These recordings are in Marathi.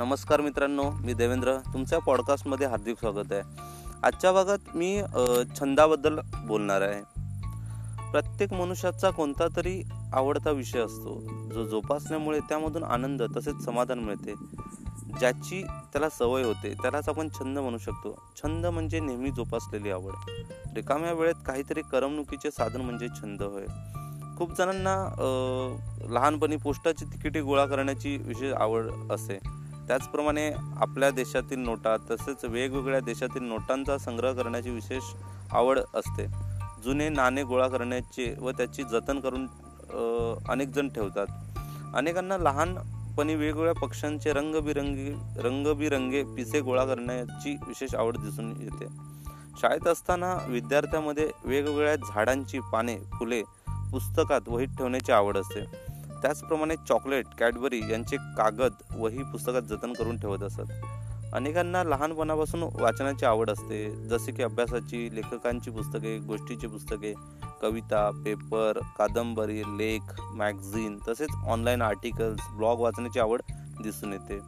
नमस्कार मित्रांनो मी देवेंद्र. तुमच्या पॉडकास्टमध्ये हार्दिक स्वागत आहे. आजच्या भागात मी छंदाबद्दल बोलणार आहे. प्रत्येक मनुष्याचा कोणता तरी आवडता विषय असतो. जो जोपासण्यामुळे त्यामधून आनंद तसेच समाधान मिळते. ज्याची त्याला सवय होते त्यालाच आपण छंद म्हणू शकतो. छंद म्हणजे नेहमी जोपासलेली आवड. रिकाम्या वेळेत काहीतरी करमणुकीचे साधन म्हणजे छंद होय. खूप जणांना लहानपणी पोस्टाची तिकिटे गोळा करण्याची विशेष आवड असे. त्याचप्रमाणे आपल्या देशातील नोटा तसेच वेगवेगळ्या देशातील नोटांचा संग्रह करण्याची विशेष आवड असते. जुने नाणे गोळा करण्याचे व त्याची जतन करून अनेकजण अनेक जण ठेवतात. अनेकांना लहानपणी वेगवेगळ्या पक्ष्यांचे रंगबिरंगी रंगबिरंगे पिसे गोळा करण्याची विशेष आवड दिसून येते. शाळेत असताना विद्यार्थ्यांमध्ये वेगवेगळ्या झाडांची पाने फुले पुस्तकात वहीत ठेवण्याची आवड असते. त्याचप्रमाणे चॉकलेट कॅडबरी यांचे कागद वही पुस्तकात जतन करून ठेवत असत. अनेकांना लहानपणापासून वाचनाची आवड असते. जसे की अभ्यासाची लेखकांची पुस्तके गोष्टीची पुस्तके कविता पेपर कादंबरी लेख मॅगझिन तसेच ऑनलाईन आर्टिकल्स ब्लॉग वाचण्याची आवड दिसून येते.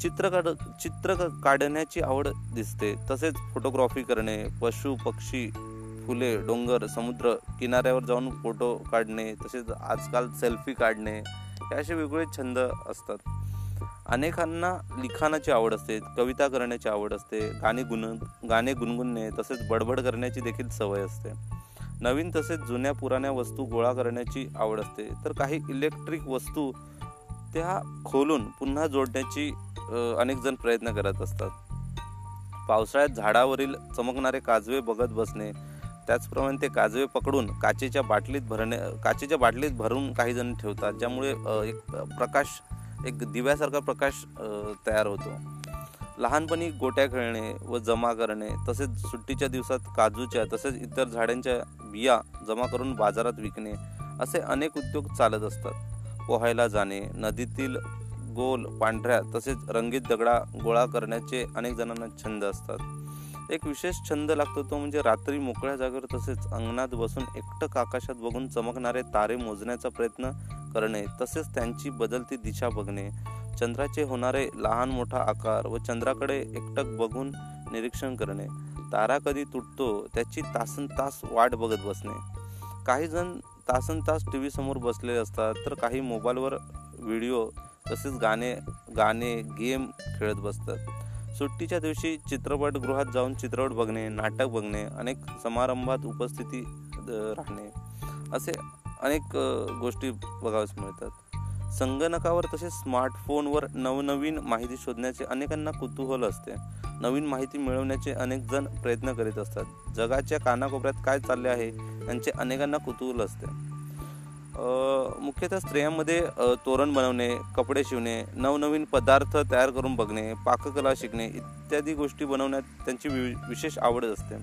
चित्र काढ चित्र काढण्याची आवड दिसते. तसेच फोटोग्राफी करणे पशु पक्षी फुले डोंगर समुद्र किनाऱ्यावर जाऊन फोटो काढणे तसेच आजकाल सेल्फी काढणे हे असे वेगवेगळे छंद असतात. अनेकांना लिखाणाची आवड असते कविता करण्याची आवड असते गाणे गुण गाणे गुणगुणणे तसेच बडबड करण्याची देखील सवय असते. नवीन तसेच जुन्या पुराण्या वस्तू गोळा करण्याची आवड असते. तर काही इलेक्ट्रिक वस्तू त्या खोलून पुन्हा जोडण्याची अनेकजण अनेक जण प्रयत्न करत असतात. पावसाळ्यात झाडावरील चमकणारे काजवे बघत बसणे त्याचप्रमाणे ते काजवे पकडून काचेच्या बाटलीत भरणे काचेच्या बाटलीत भरून काही जण ठेवतात ज्यामुळे एक प्रकाश एक दिव्यासारखा प्रकाश तयार होतो. लहानपणी गोट्या खेळणे व जमा करणे तसेच सुट्टीच्या दिवसात काजूच्या तसेच इतर झाडांच्या बिया जमा करून बाजारात विकणे असे अनेक उद्योग चालत असतात. पोहायला जाणे नदीतील गोल पांढऱ्या तसेच रंगीत दगडा गोळा करण्याचे अनेक जणांना छंद असतात. एक विशेष छंद लागतो तो म्हणजे रात्री मोकळ्या जागेवर तसेच अंगणात बसून एकटक आकाशात बघून चमकणारे तारे मोजण्याचा प्रयत्न करणे तसेच त्यांची बदलती दिशा बघणे. चंद्राचे होणारे लहान मोठा आकार व चंद्राकडे एकटक बघून निरीक्षण करणे. तारा कधी तुटतो त्याची तासन तास वाट बघत बसणे. काही जण तासन तास टी व्ही समोर बसलेले असतात तर काही मोबाईलवर व्हिडिओ तसेच गाणे गाणे गेम खेळत बसतात. सुट्टीच्या दिवशी चित्रपटगृहात जाऊन चित्रपट बघणे नाटक बघणे अनेक समारंभात उपस्थिती राहणे असे अनेक गोष्टी बघाव्यास मिळतात. संगणकावर तसेच स्मार्टफोनवर नवनवीन माहिती शोधण्याचे अनेकांना कुतूहल असते. नवीन माहिती मिळवण्याचे अनेक जण प्रयत्न करीत असतात. जगाच्या कानाकोपऱ्यात काय चालले आहे यांचे अनेकांना कुतूहल असते. मुख्यतः स्त्रियांमध्ये तोरण बनवणे कपडे शिवणे नवनवीन पदार्थ तयार करून बघणे पाककला शिकणे इत्यादी गोष्टी बनवण्यात त्यांची वि- विशेष आवड असते.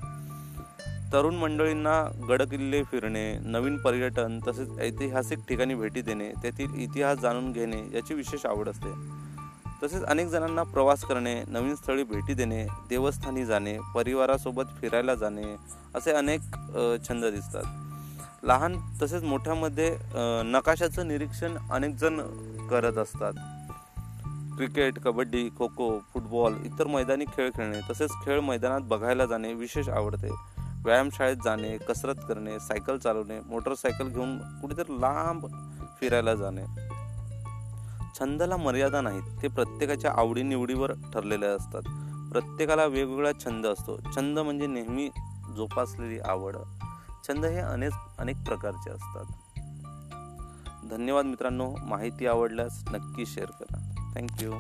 तरुण मंडळींना गडकिल्ले फिरणे नवीन पर्यटन तसेच ऐतिहासिक ठिकाणी भेटी देणे तेथील इतिहास जाणून घेणे याची विशेष आवड असते. तसेच अनेक जणांना प्रवास करणे नवीन स्थळी भेटी देणे देवस्थानी जाणे परिवारासोबत फिरायला जाणे असे अनेक छंद दिसतात. लहान तसेच मोठ्यामध्ये नकाशाचं निरीक्षण अनेक जण करत असतात. क्रिकेट कबड्डी खो खो फुटबॉल इतर मैदानी खेळ खेळणे तसेच खेळ मैदानात बघायला जाणे विशेष आवडते. व्यायामशाळेत जाणे कसरत करणे सायकल चालवणे मोटरसायकल घेऊन कुठेतरी लांब फिरायला जाणे. छंदाला मर्यादा नाहीत ते प्रत्येकाच्या आवडीनिवडीवर ठरलेले असतात. प्रत्येकाला वेगवेगळा छंद असतो. छंद म्हणजे नेहमी जोपासलेली आवड. छंद हे अनेक अनेक प्रकारचे असतात. धन्यवाद मित्रांनो. माहिती आवडल्यास नक्की शेअर करा. थँक्यू